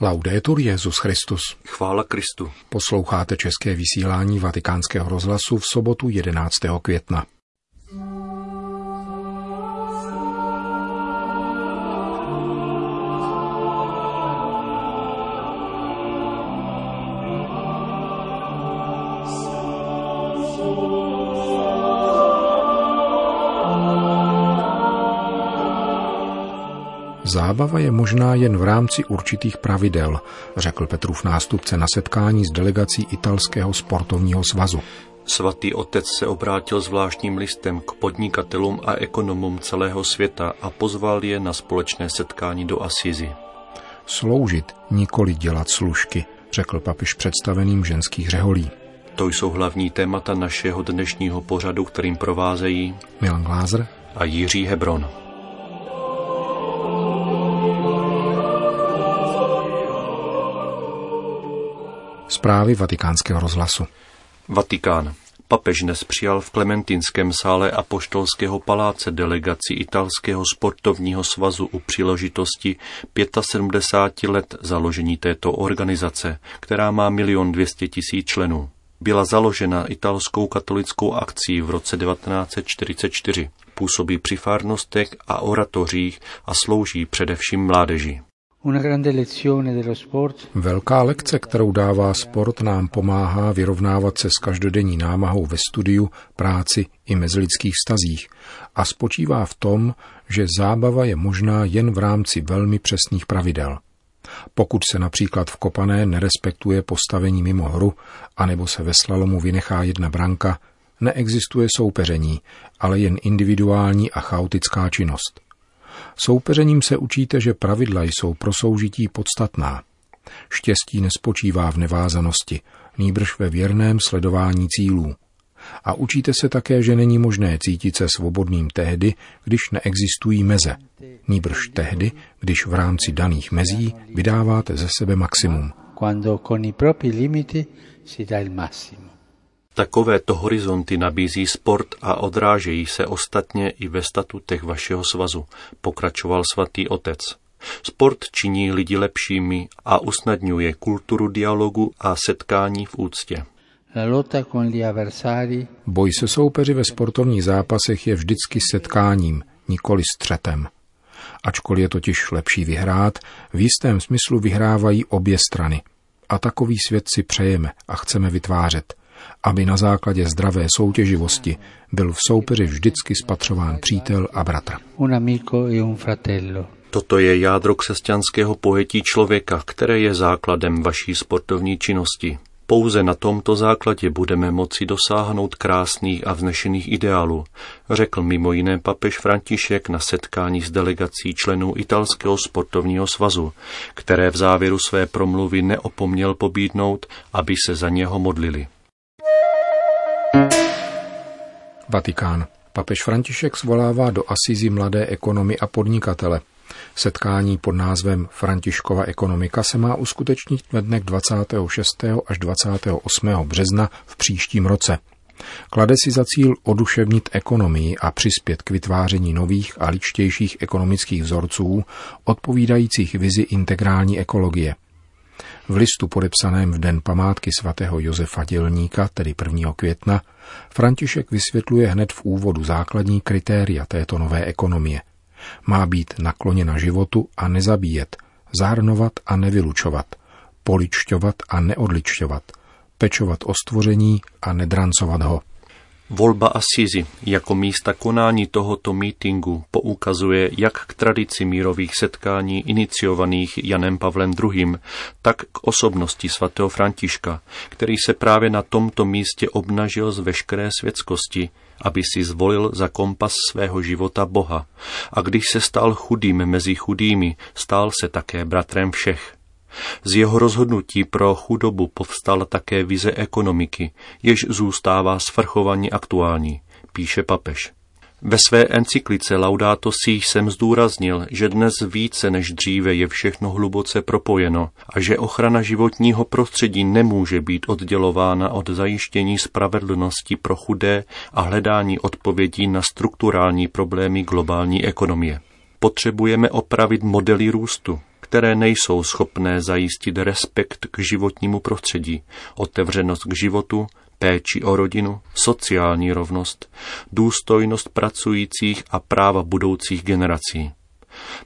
Laudetur Jezus Christus. Chvála Kristu. Posloucháte české vysílání Vatikánského rozhlasu v sobotu 11. května. Zábava je možná jen v rámci určitých pravidel, řekl Petrův nástupce na setkání s delegací italského sportovního svazu. Svatý otec se obrátil zvláštním listem k podnikatelům a ekonomům celého světa a pozval je na společné setkání do Asizi. Sloužit, nikoli dělat služky, řekl papiš představeným ženských řeholí. To jsou hlavní témata našeho dnešního pořadu, kterým provázejí Milan Glázer a Jiří Hebron. Zprávy vatikánského rozhlasu. Vatikán. Papež dnes přijal v Klementinském sále Apoštolského paláce delegaci italského sportovního svazu u příležitosti 75 let založení této organizace, která má milion 200 tisíc členů. Byla založena italskou katolickou akcí v roce 1944. Působí při farnostech a oratořích a slouží především mládeži. Velká lekce, kterou dává sport, nám pomáhá vyrovnávat se s každodenní námahou ve studiu, práci i mezilidských stazích a spočívá v tom, že zábava je možná jen v rámci velmi přesných pravidel. Pokud se například v kopané nerespektuje postavení mimo hru, anebo se ve slalomu vynechá jedna branka, neexistuje soupeření, ale jen individuální a chaotická činnost. Soupeřením se učíte, že pravidla jsou pro soužití podstatná. Štěstí nespočívá v nevázanosti, nýbrž ve věrném sledování cílů. A učíte se také, že není možné cítit se svobodným tehdy, když neexistují meze, nýbrž tehdy, když v rámci daných mezí vydáváte ze sebe maximum. Quando con i propri limiti si dà il massimo. Takovéto horizonty nabízí sport a odrážejí se ostatně i ve statutech vašeho svazu, pokračoval svatý otec. Sport činí lidi lepšími a usnadňuje kulturu dialogu a setkání v úctě. Boj se soupeři ve sportovních zápasech je vždycky setkáním, nikoli střetem. Ačkoliv je totiž lepší vyhrát, v jistém smyslu vyhrávají obě strany. A takový svět si přejeme a chceme vytvářet – aby na základě zdravé soutěživosti byl v soupeři vždycky spatřován přítel a bratr. E Toto je jádro křesťanského pojetí člověka, které je základem vaší sportovní činnosti. Pouze na tomto základě budeme moci dosáhnout krásných a vznešených ideálů, řekl mimo jiné papež František na setkání s delegací členů italského sportovního svazu, které v závěru své promluvy neopomněl pobídnout, aby se za něho modlili. Vatikán. Papež František zvolává do Asizi mladé ekonomy a podnikatele. Setkání pod názvem Františkova ekonomika se má uskutečnit ve dnech 26. až 28. března v příštím roce. Klade si za cíl oduševnit ekonomii a přispět k vytváření nových a ličtějších ekonomických vzorců, odpovídajících vizi integrální ekologie – v listu podepsaném v den památky svatého Josefa Dělníka, tedy 1. května, František vysvětluje hned v úvodu základní kritéria této nové ekonomie. Má být nakloněna životu a nezabíjet, zahrnovat a nevylučovat, poličťovat a neodličťovat, pečovat o stvoření a nedrancovat ho – Volba Asizi jako místa konání tohoto mítingu poukazuje jak k tradici mírových setkání iniciovaných Janem Pavlem II., tak k osobnosti svatého Františka, který se právě na tomto místě obnažil z veškeré světskosti, aby si zvolil za kompas svého života Boha. A když se stal chudým mezi chudými, stál se také bratrem všech. Z jeho rozhodnutí pro chudobu povstala také vize ekonomiky, jež zůstává svrchovaně aktuální, píše papež. Ve své encyklice Laudato Si jsem zdůraznil, že dnes více než dříve je všechno hluboce propojeno a že ochrana životního prostředí nemůže být oddělována od zajištění spravedlnosti pro chudé a hledání odpovědí na strukturální problémy globální ekonomie. Potřebujeme opravit modely růstu, které nejsou schopné zajistit respekt k životnímu prostředí, otevřenost k životu, péči o rodinu, sociální rovnost, důstojnost pracujících a práva budoucích generací.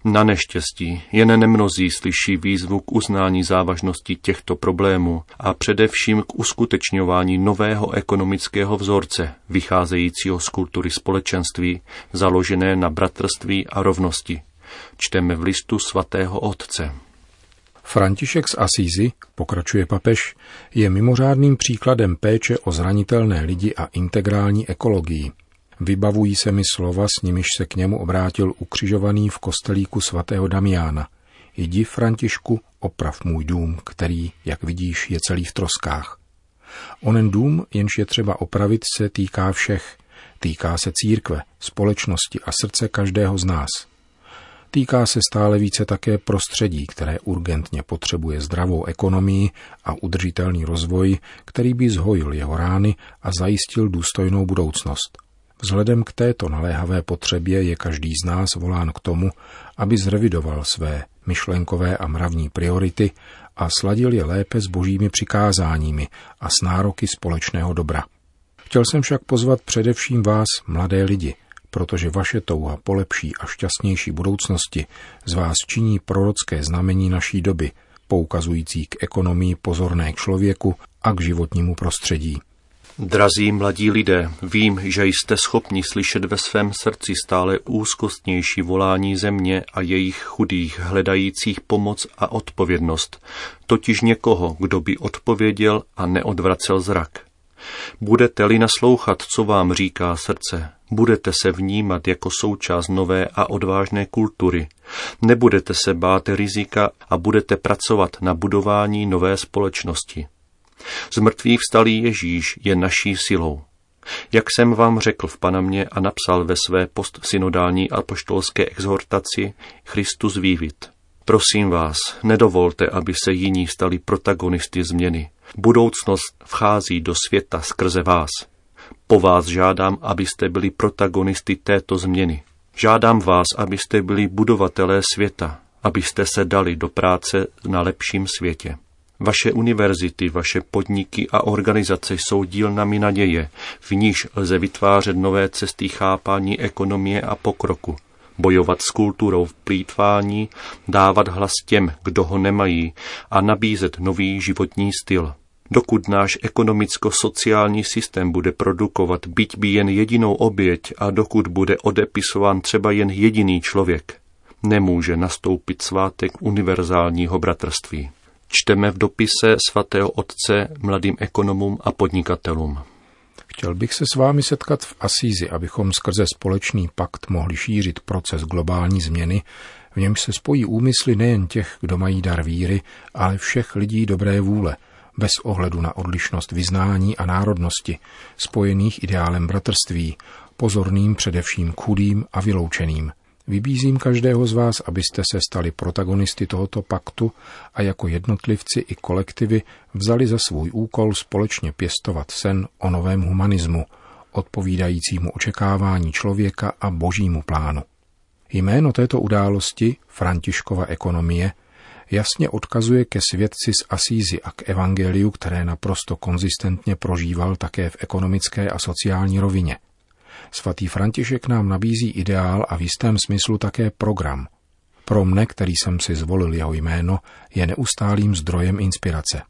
Na neštěstí jen nemnozí slyší výzvu k uznání závažnosti těchto problémů a především k uskutečňování nového ekonomického vzorce, vycházejícího z kultury společenství, založené na bratrství a rovnosti. Čteme v listu svatého otce. František z Asízy, pokračuje papež, je mimořádným příkladem péče o zranitelné lidi a integrální ekologii. Vybavují se mi slova, s nimiž se k němu obrátil ukřižovaný v kostelíku svatého Damiána. Jdi, Františku, oprav můj dům, který, jak vidíš, je celý v troskách. Onen dům, jenž je třeba opravit, se týká všech. Týká se církve, společnosti a srdce každého z nás. Týká se stále více také prostředí, které urgentně potřebuje zdravou ekonomii a udržitelný rozvoj, který by zhojil jeho rány a zajistil důstojnou budoucnost. Vzhledem k této naléhavé potřebě je každý z nás volán k tomu, aby zrevidoval své myšlenkové a mravní priority a sladil je lépe s božími přikázáními a s nároky společného dobra. Chtěl jsem však pozvat především vás, mladé lidi, protože vaše touha po lepší a šťastnější budoucnosti z vás činí prorocké znamení naší doby, poukazující k ekonomii pozorné k člověku a k životnímu prostředí. Drazí mladí lidé, vím, že jste schopni slyšet ve svém srdci stále úzkostnější volání země a jejich chudých, hledajících pomoc a odpovědnost, totiž někoho, kdo by odpověděl a neodvracel zrak. Budete-li naslouchat, co vám říká srdce, budete se vnímat jako součást nové a odvážné kultury, nebudete se bát rizika a budete pracovat na budování nové společnosti. Zmrtvý vstalý Ježíš je naší silou. Jak jsem vám řekl v Panamě a napsal ve své postsynodální apoštolské exhortaci Christus vývit. Prosím vás, nedovolte, aby se jiní stali protagonisty změny. Budoucnost vchází do světa skrze vás. Po vás žádám, abyste byli protagonisty této změny. Žádám vás, abyste byli budovatelé světa, abyste se dali do práce na lepším světě. Vaše univerzity, vaše podniky a organizace jsou dílnami naděje, v níž lze vytvářet nové cesty chápání ekonomie a pokroku, bojovat s kulturou v plítvání, dávat hlas těm, kdo ho nemají a nabízet nový životní styl. Dokud náš ekonomicko-sociální systém bude produkovat byť by jen jedinou oběť a dokud bude odepisován třeba jen jediný člověk, nemůže nastoupit svátek univerzálního bratrství. Čteme v dopise svatého otce mladým ekonomům a podnikatelům. Chtěl bych se s vámi setkat v Asízi, abychom skrze společný pakt mohli šířit proces globální změny, v němž se spojí úmysly nejen těch, kdo mají dar víry, ale všech lidí dobré vůle, bez ohledu na odlišnost vyznání a národnosti, spojených ideálem bratrství, pozorným především chudým a vyloučeným – Vybízím každého z vás, abyste se stali protagonisty tohoto paktu a jako jednotlivci i kolektivy vzali za svůj úkol společně pěstovat sen o novém humanismu, odpovídajícímu očekávání člověka a božímu plánu. Jméno této události, Františkova ekonomie, jasně odkazuje ke svědci z Asízy a k evangeliu, které naprosto konzistentně prožíval také v ekonomické a sociální rovině – Svatý František nám nabízí ideál a v jistém smyslu také program. Pro mne, který jsem si zvolil jeho jméno, je neustálým zdrojem inspirace.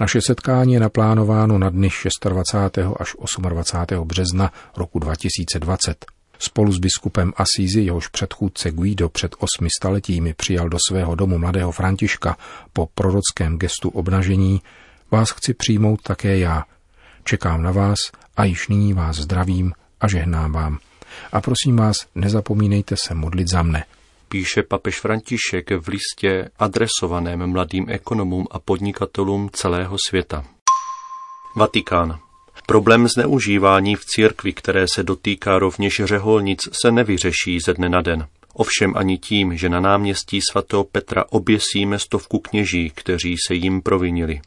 Naše setkání je naplánováno na dny 26. až 28. března roku 2020. Spolu s biskupem Asízy, jehož předchůdce Guido před osmi staletími přijal do svého domu mladého Františka po prorockém gestu obnažení, vás chci přijmout také já. Čekám na vás a již nyní vás zdravím a žehnám vám. A prosím vás, nezapomínejte se modlit za mne. Píše papež František v listě adresovaném mladým ekonomům a podnikatelům celého světa. Vatikán. Problém zneužívání v církvi, které se dotýká rovněž řeholnic, se nevyřeší ze dne na den. Ovšem ani tím, že na náměstí svatého Petra oběsíme stovku kněží, kteří se jim provinili.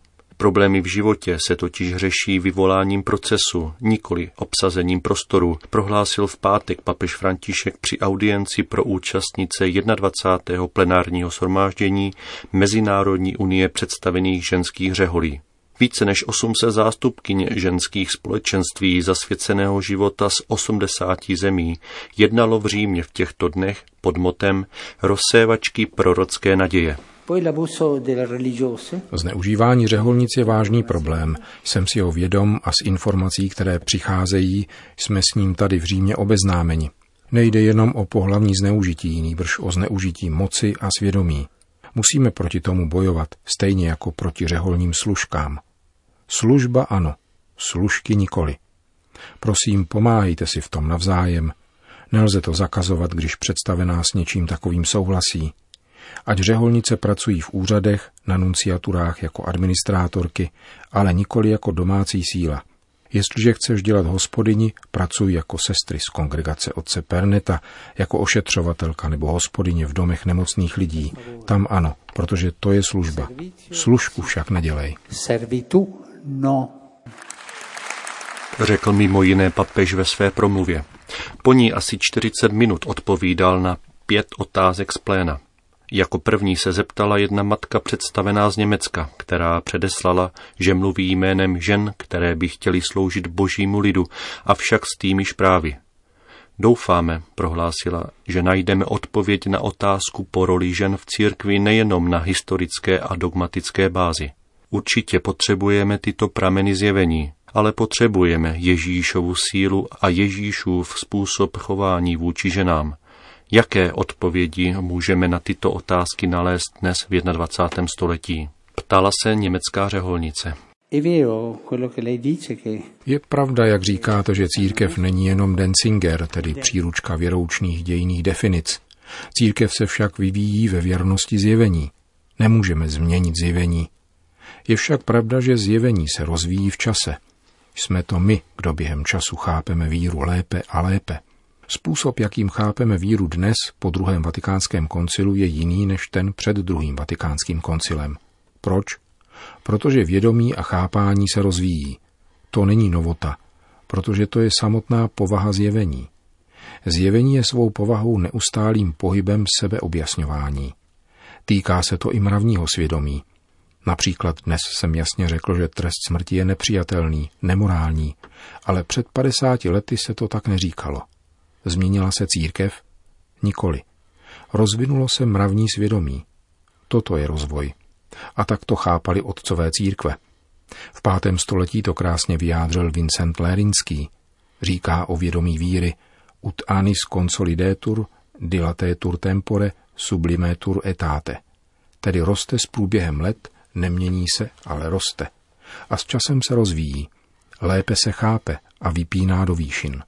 Problémy v životě se totiž řeší vyvoláním procesu, nikoli obsazením prostoru, prohlásil v pátek papež František při audienci pro účastnice 21. plenárního shromáždění Mezinárodní unie představených ženských řeholí. Více než 800 zástupkyň ženských společenství zasvěceného života z 80 zemí jednalo v Římě v těchto dnech pod motem Rozsévačky prorocké naděje. Zneužívání řeholnic je vážný problém. Jsem si ho vědom a z informací, které přicházejí, jsme s ním tady v Římě obeznámeni. Nejde jenom o pohlavní zneužití, nýbrž o zneužití moci a svědomí. Musíme proti tomu bojovat, stejně jako proti řeholním služkám. Služba ano, služky nikoli. Prosím, pomáhejte si v tom navzájem. Nelze to zakazovat, když představená s něčím takovým souhlasí. Ať řeholnice pracují v úřadech, na nunciaturách jako administrátorky, ale nikoli jako domácí síla. Jestliže chceš dělat hospodyni, pracuj jako sestry z kongregace otce Perneta, jako ošetřovatelka nebo hospodyně v domech nemocných lidí. Tam ano, protože to je služba. Služku však nedělej. No. Řekl mimo jiné papež ve své promluvě. Po ní asi 40 minut odpovídal na pět otázek z pléna. Jako první se zeptala jedna matka představená z Německa, která předeslala, že mluví jménem žen, které by chtěli sloužit božímu lidu, avšak s týmiž právy. Doufáme, prohlásila, že najdeme odpověď na otázku po roli žen v církvi nejenom na historické a dogmatické bázi. Určitě potřebujeme tyto prameny zjevení, ale potřebujeme Ježíšovu sílu a Ježíšův způsob chování vůči ženám. Jaké odpovědi můžeme na tyto otázky nalézt dnes v 21. století? Ptala se německá řeholnice. Je pravda, jak říkáte, že církev není jenom Denzinger, tedy příručka věroučných dějných definic. Církev se však vyvíjí ve věrnosti zjevení. Nemůžeme změnit zjevení. Je však pravda, že zjevení se rozvíjí v čase. Jsme to my, kdo během času chápeme víru lépe a lépe. Způsob, jakým chápeme víru dnes po druhém vatikánském koncilu, je jiný než ten před druhým vatikánským koncilem. Proč? Protože vědomí a chápání se rozvíjí. To není novota, protože to je samotná povaha zjevení. Zjevení je svou povahou neustálým pohybem sebeobjasňování. Týká se to i mravního svědomí. Například dnes jsem jasně řekl, že trest smrti je nepřijatelný, nemorální, ale před 50 lety se to tak neříkalo. Změnila se církev? Nikoli. Rozvinulo se mravní svědomí. Toto je rozvoj. A tak to chápali otcové církve. V pátém století to krásně vyjádřil Vincent Lérinský. Říká o vědomí víry ut anis consolidetur, dilatetur tempore, sublimetur etate. Tedy roste s průběhem let, nemění se, ale roste. A s časem se rozvíjí. Lépe se chápe a vypíná do výšin.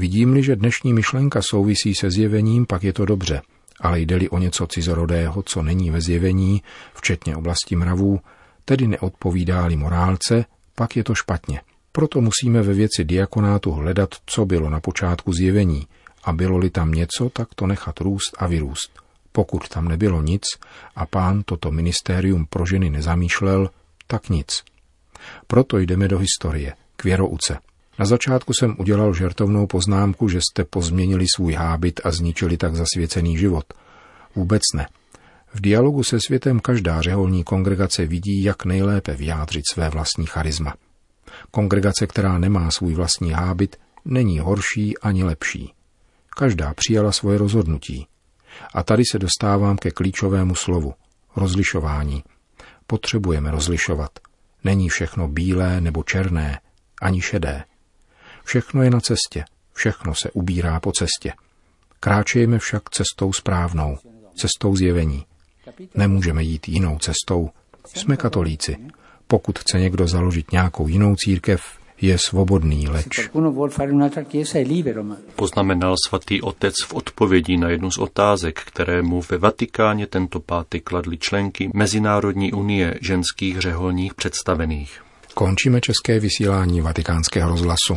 Vidím-li, že dnešní myšlenka souvisí se zjevením, pak je to dobře, ale jde-li o něco cizorodého, co není ve zjevení, včetně oblasti mravů, tedy neodpovídá-li morálce, pak je to špatně. Proto musíme ve věci diakonátu hledat, co bylo na počátku zjevení, a bylo-li tam něco, tak to nechat růst a vyrůst. Pokud tam nebylo nic a pán toto ministérium pro ženy nezamýšlel, tak nic. Proto jdeme do historie, k věrouce. Na začátku jsem udělal žertovnou poznámku, že jste pozměnili svůj hábit a zničili tak zasvěcený život. Vůbec ne. V dialogu se světem každá řeholní kongregace vidí, jak nejlépe vyjádřit své vlastní charisma. Kongregace, která nemá svůj vlastní hábit, není horší ani lepší. Každá přijala svoje rozhodnutí. A tady se dostávám ke klíčovému slovu rozlišování. Potřebujeme rozlišovat. Není všechno bílé nebo černé, ani šedé. Všechno je na cestě, všechno se ubírá po cestě. Kráčejme však cestou správnou, cestou zjevení. Nemůžeme jít jinou cestou. Jsme katolíci. Pokud chce někdo založit nějakou jinou církev, je svobodný, leč. Poznamenal svatý otec v odpovědi na jednu z otázek, které mu ve Vatikáně tento pátek kladly členky Mezinárodní unie ženských řeholních představených. Končíme české vysílání vatikánského rozhlasu.